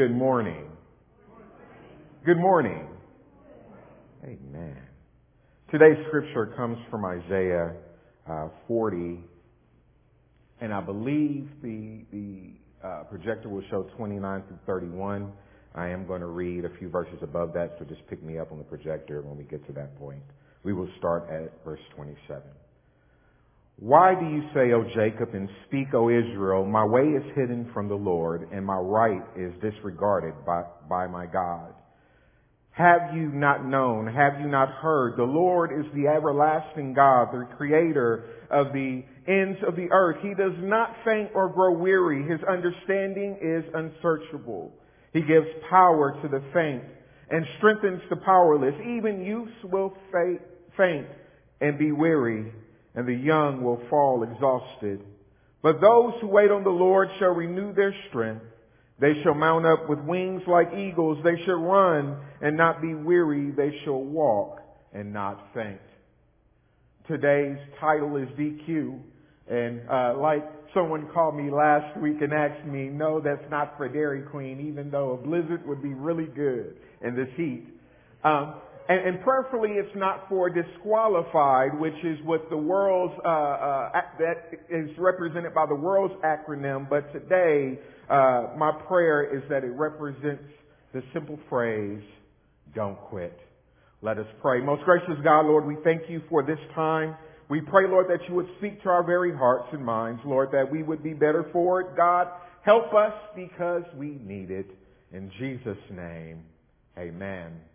Good morning. Good morning. Amen. Today's scripture comes from Isaiah uh, 40, and I believe the the uh, projector will show 29 through 31. I am going to read a few verses above that, so just pick me up on the projector when we get to that point. We will start at verse 27. Why do you say, O Jacob, and speak, O Israel, my way is hidden from the Lord, and my right is disregarded by, by my God? Have you not known? Have you not heard? The Lord is the everlasting God, the creator of the ends of the earth. He does not faint or grow weary. His understanding is unsearchable. He gives power to the faint and strengthens the powerless. Even youths will faint and be weary, and the young will fall exhausted. But those who wait on the Lord shall renew their strength. They shall mount up with wings like eagles. They shall run and not be weary. They shall walk and not faint. Today's title is DQ. And uh, like someone called me last week and asked me, no, that's not for Dairy Queen, even though a blizzard would be really good in this heat. Um, and, and prayerfully, it's not for disqualified, which is what the world's uh, uh, that is represented by the world's acronym. But today, uh, my prayer is that it represents the simple phrase, "Don't quit." Let us pray. Most gracious God, Lord, we thank you for this time. We pray, Lord, that you would speak to our very hearts and minds, Lord, that we would be better for it. God, help us because we need it. In Jesus' name, amen.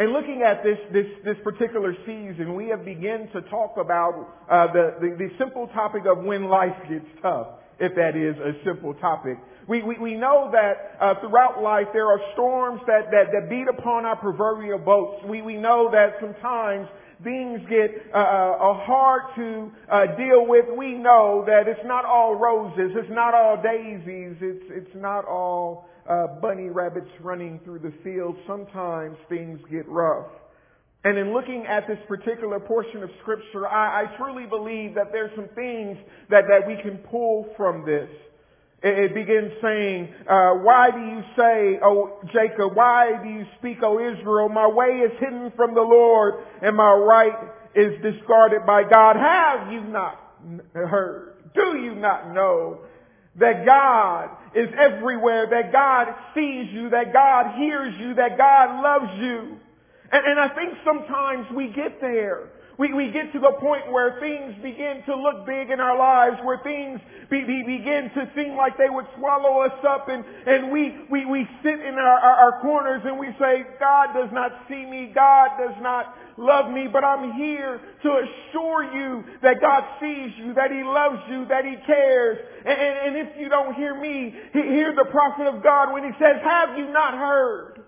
And looking at this, this, this particular season, we have begun to talk about uh, the, the, the simple topic of when life gets tough, if that is a simple topic. We, we, we know that uh, throughout life there are storms that, that, that beat upon our proverbial boats. We, we know that sometimes things get uh, uh, hard to uh, deal with. We know that it's not all roses, it's not all daisies, it's, it's not all uh, bunny rabbits running through the field, sometimes things get rough. And in looking at this particular portion of scripture, I, I truly believe that there's some things that, that we can pull from this. It, begins saying, uh, why do you say, O Jacob, why do you speak, O Israel, my way is hidden from the Lord and my right is discarded by God. Have you not heard? Do you not know that God is everywhere, that God sees you, that God hears you, that God loves you. And, and I think sometimes we get there. We, we get to the point where things begin to look big in our lives, where things be, be, begin to seem like they would swallow us up, and, and we, we, we sit in our, our, our corners and we say, God does not see me, God does not love me, but I'm here to assure you that God sees you, that He loves you, that He cares. And, and, and if you don't hear me, hear the prophet of God when he says, have you not heard?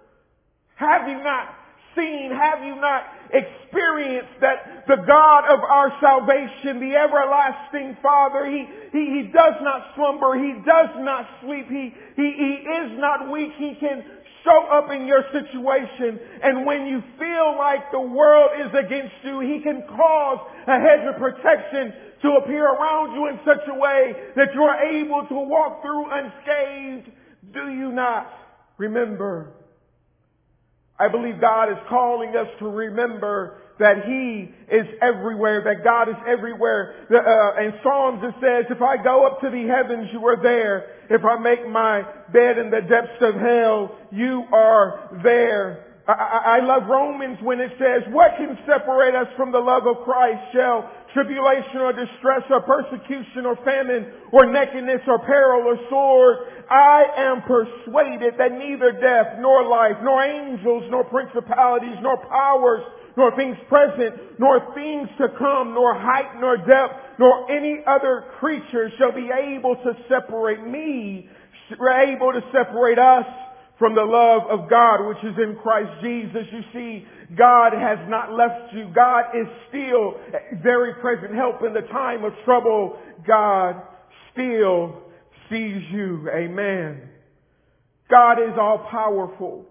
Have you not seen? Have you not experienced that the God of our salvation, the everlasting Father, He, He, He does not slumber, He does not sleep, He, He, He is not weak, He can show up in your situation. And when you feel like the world is against you, He can cause a hedge of protection to appear around you in such a way that you're able to walk through unscathed. Do you not remember? I believe God is calling us to remember that He is everywhere, that God is everywhere. Uh, in Psalms it says, if I go up to the heavens, you are there. If I make my bed in the depths of hell, you are there. I, I, love Romans when it says, what can separate us from the love of Christ? Shall tribulation or distress or persecution or famine or nakedness or peril or sword? I am persuaded that neither death nor life nor angels nor principalities nor powers nor things present, nor things to come, nor height, nor depth, nor any other creature shall be able to separate me, able to separate us from the love of God which is in Christ Jesus. You see, God has not left you. God is still very present help in the time of trouble. God still sees you. Amen. God is all powerful.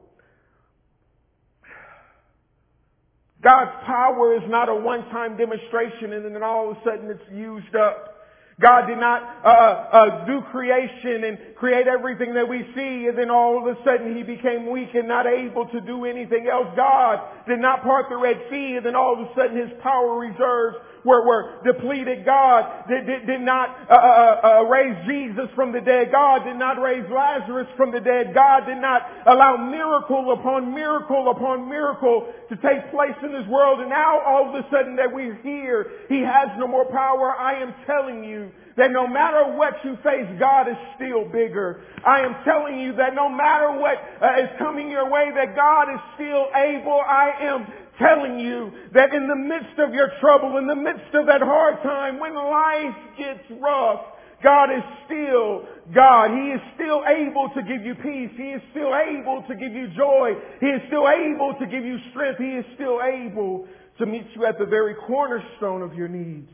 God's power is not a one-time demonstration and then all of a sudden it's used up. God did not uh, uh, do creation and create everything that we see, and then all of a sudden He became weak and not able to do anything else. God did not part the Red Sea, and then all of a sudden His power reserves were, were depleted. God did, did, did not uh, uh, uh, uh, raise Jesus from the dead. God did not raise Lazarus from the dead. God did not allow miracle upon miracle upon miracle to take place in this world. And now all of a sudden that we're here, He has no more power. I am telling you that no matter what you face, God is still bigger. I am telling you that no matter what uh, is coming your way, that God is still able. I am telling you that in the midst of your trouble, in the midst of that hard time, when life gets rough, God is still God. He is still able to give you peace. He is still able to give you joy. He is still able to give you strength. He is still able to meet you at the very cornerstone of your needs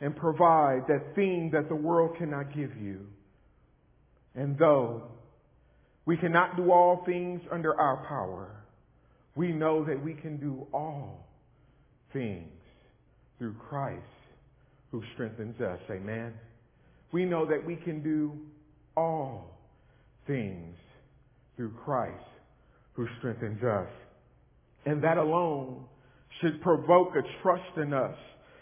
and provide that thing that the world cannot give you. And though we cannot do all things under our power, we know that we can do all things through Christ who strengthens us. Amen. We know that we can do all things through Christ who strengthens us. And that alone should provoke a trust in us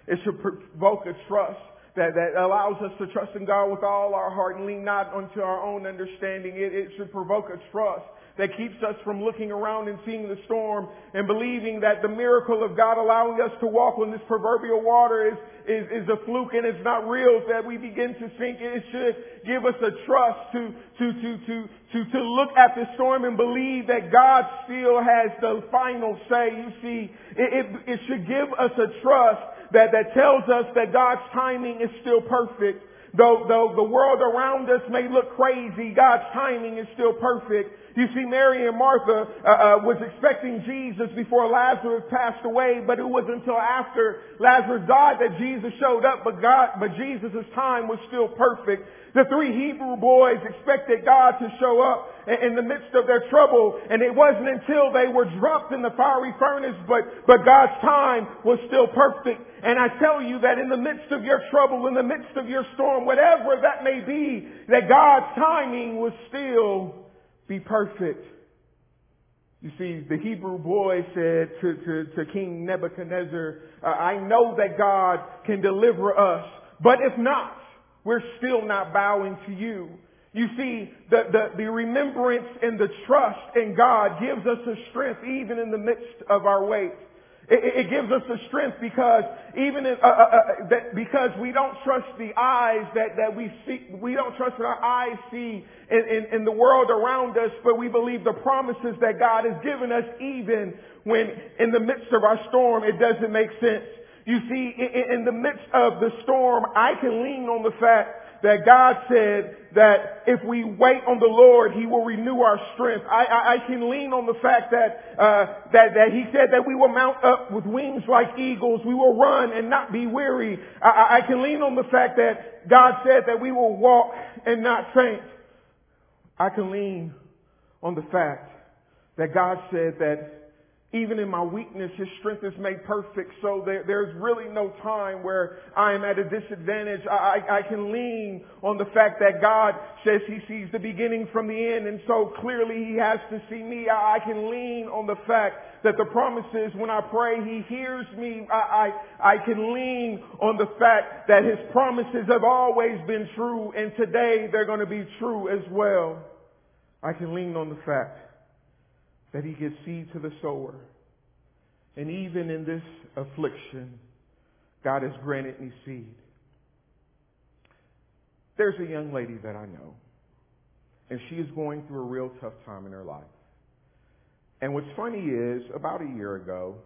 it should provoke a trust that, that allows us to trust in God with all our heart and lean not unto our own understanding. It, it should provoke a trust that keeps us from looking around and seeing the storm and believing that the miracle of God allowing us to walk on this proverbial water is, is, is a fluke and it's not real, that we begin to think it should give us a trust to, to, to, to, to, to look at the storm and believe that God still has the final say. You see, it, it, it should give us a trust that, that tells us that God's timing is still perfect. Though, though the world around us may look crazy, God's timing is still perfect. You see, Mary and Martha uh, uh, was expecting Jesus before Lazarus passed away, but it wasn't until after Lazarus died that Jesus showed up. But God, but Jesus' time was still perfect. The three Hebrew boys expected God to show up in the midst of their trouble, and it wasn't until they were dropped in the fiery furnace, but, but God's time was still perfect. And I tell you that in the midst of your trouble, in the midst of your storm, whatever that may be, that God's timing was still be perfect. You see, the Hebrew boy said to, to, to King Nebuchadnezzar, I know that God can deliver us, but if not, we're still not bowing to you. You see, the, the, the remembrance and the trust in God gives us a strength even in the midst of our weight. It, it gives us the strength because even in, uh, uh, uh, that because we don't trust the eyes that, that we see, we don't trust what our eyes see in, in, in the world around us, but we believe the promises that God has given us even when in the midst of our storm it doesn't make sense. You see, in, in the midst of the storm, I can lean on the fact that God said that if we wait on the Lord, He will renew our strength. I, I, I can lean on the fact that, uh, that, that He said that we will mount up with wings like eagles. We will run and not be weary. I, I can lean on the fact that God said that we will walk and not faint. I can lean on the fact that God said that even in my weakness, His strength is made perfect. So there, there's really no time where I am at a disadvantage. I, I, I can lean on the fact that God says He sees the beginning from the end, and so clearly He has to see me. I, I can lean on the fact that the promises when I pray, He hears me. I, I, I can lean on the fact that His promises have always been true, and today they're going to be true as well. I can lean on the fact that he gives seed to the sower. And even in this affliction, God has granted me seed. There's a young lady that I know, and she is going through a real tough time in her life. And what's funny is, about a year ago,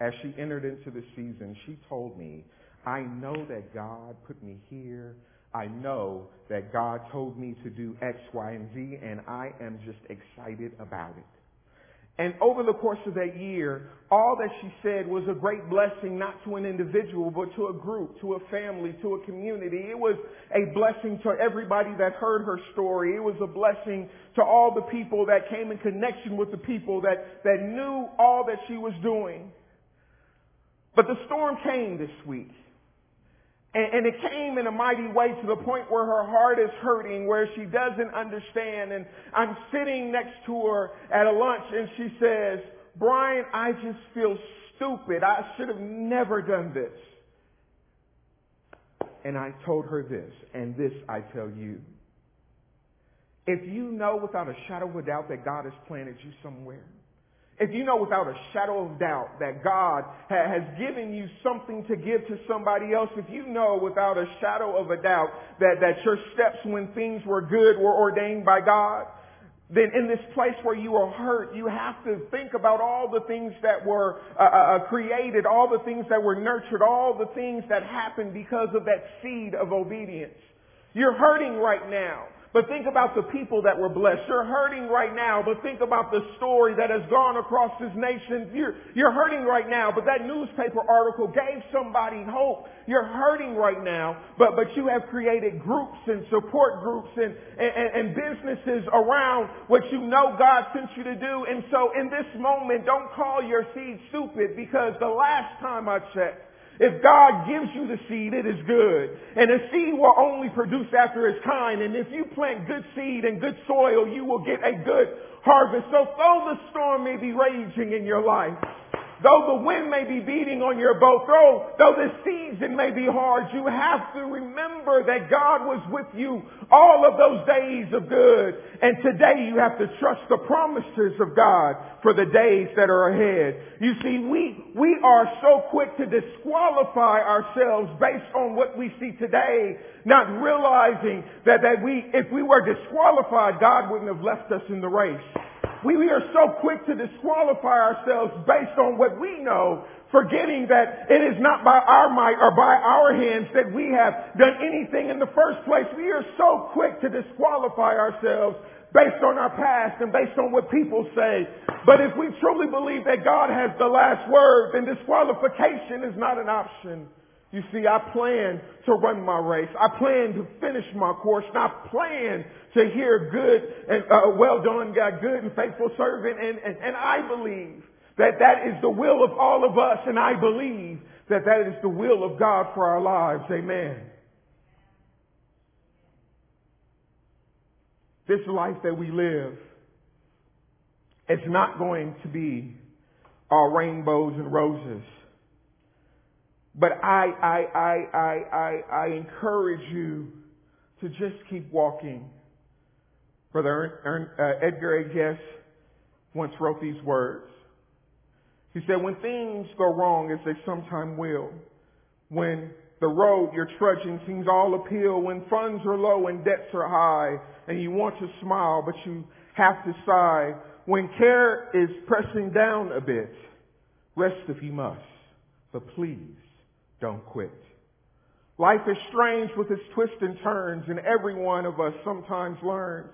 as she entered into the season, she told me, I know that God put me here. I know that God told me to do X, Y, and Z, and I am just excited about it. And over the course of that year, all that she said was a great blessing, not to an individual, but to a group, to a family, to a community. It was a blessing to everybody that heard her story. It was a blessing to all the people that came in connection with the people that, that knew all that she was doing. But the storm came this week. And, it came in a mighty way to the point where her heart is hurting, where she doesn't understand. And I'm sitting next to her at a lunch and she says, Bryan, I just feel stupid. I should have never done this. And I told her this, and this I tell you. If you know without a shadow of a doubt that God has planted you somewhere, if you know without a shadow of doubt that God ha- has given you something to give to somebody else, if you know without a shadow of a doubt that, that your steps when things were good were ordained by God, then in this place where you are hurt, you have to think about all the things that were uh, uh, uh created, all the things that were nurtured, all the things that happened because of that seed of obedience. You're hurting right now. But think about the people that were blessed. You're hurting right now, but think about the story that has gone across this nation. You're, you're hurting right now, but that newspaper article gave somebody hope. You're hurting right now, but, but you have created groups and support groups and, and, and businesses around what you know God sent you to do. And so in this moment, don't call your seed stupid because the last time I checked, if God gives you the seed, it is good. And the seed will only produce after its kind. And if you plant good seed and good soil, you will get a good harvest. So though the storm may be raging in your life, Though the wind may be beating on your boat, though, though the season may be hard, you have to remember that God was with you all of those days of good. And today you have to trust the promises of God for the days that are ahead. You see, we, we are so quick to disqualify ourselves based on what we see today, not realizing that, that we, if we were disqualified, God wouldn't have left us in the race. We, we are so quick to disqualify ourselves based on what we know, forgetting that it is not by our might or by our hands that we have done anything in the first place. We are so quick to disqualify ourselves based on our past and based on what people say. But if we truly believe that God has the last word, then disqualification is not an option. You see, I plan to run my race. I plan to finish my course. And I plan to hear good and uh, well done, God, good and faithful servant. And, and, and I believe that that is the will of all of us. And I believe that that is the will of God for our lives. Amen. This life that we live, it's not going to be all rainbows and roses. But I, I, I, I, I, I encourage you to just keep walking. Brother Ern, uh, Edgar A. Guest once wrote these words. He said, when things go wrong, as they sometimes will, when the road you're trudging seems all uphill, when funds are low and debts are high, and you want to smile, but you have to sigh, when care is pressing down a bit, rest if you must, but please don't quit. Life is strange with its twists and turns, and every one of us sometimes learns.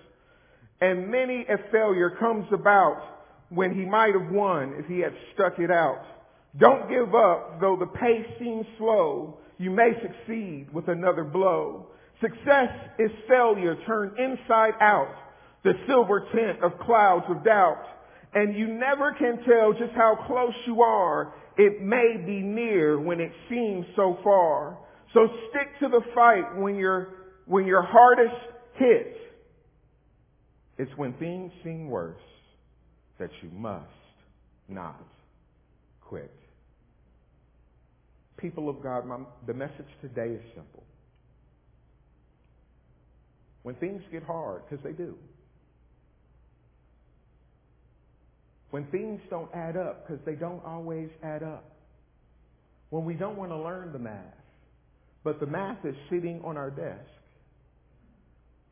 And many a failure comes about when he might have won if he had stuck it out. Don't give up, though the pace seems slow. You may succeed with another blow. Success is failure turned inside out, the silver tint of clouds of doubt. And you never can tell just how close you are it may be near when it seems so far. So stick to the fight when you're, when your hardest hit. It's when things seem worse that you must not quit. People of God, my, the message today is simple. When things get hard, because they do, When things don't add up, because they don't always add up. When we don't want to learn the math, but the math is sitting on our desk,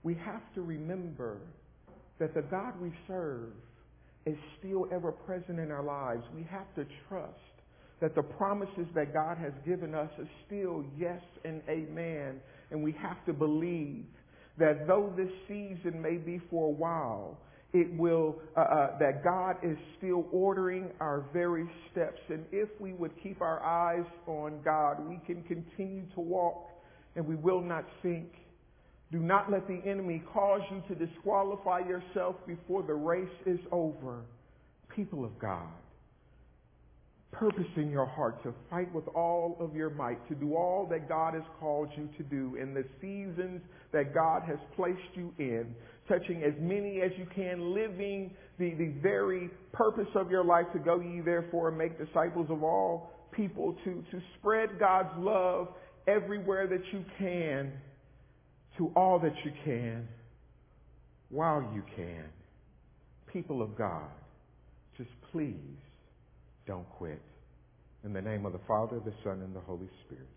we have to remember that the God we serve is still ever present in our lives. We have to trust that the promises that God has given us are still yes and amen. And we have to believe that though this season may be for a while, it will, uh, uh, that God is still ordering our very steps. And if we would keep our eyes on God, we can continue to walk and we will not sink. Do not let the enemy cause you to disqualify yourself before the race is over. People of God, purpose in your heart to fight with all of your might, to do all that God has called you to do in the seasons that God has placed you in, touching as many as you can, living the, the very purpose of your life to go ye therefore and make disciples of all people, to, to spread God's love everywhere that you can, to all that you can, while you can. People of God, just please don't quit. In the name of the Father, the Son, and the Holy Spirit.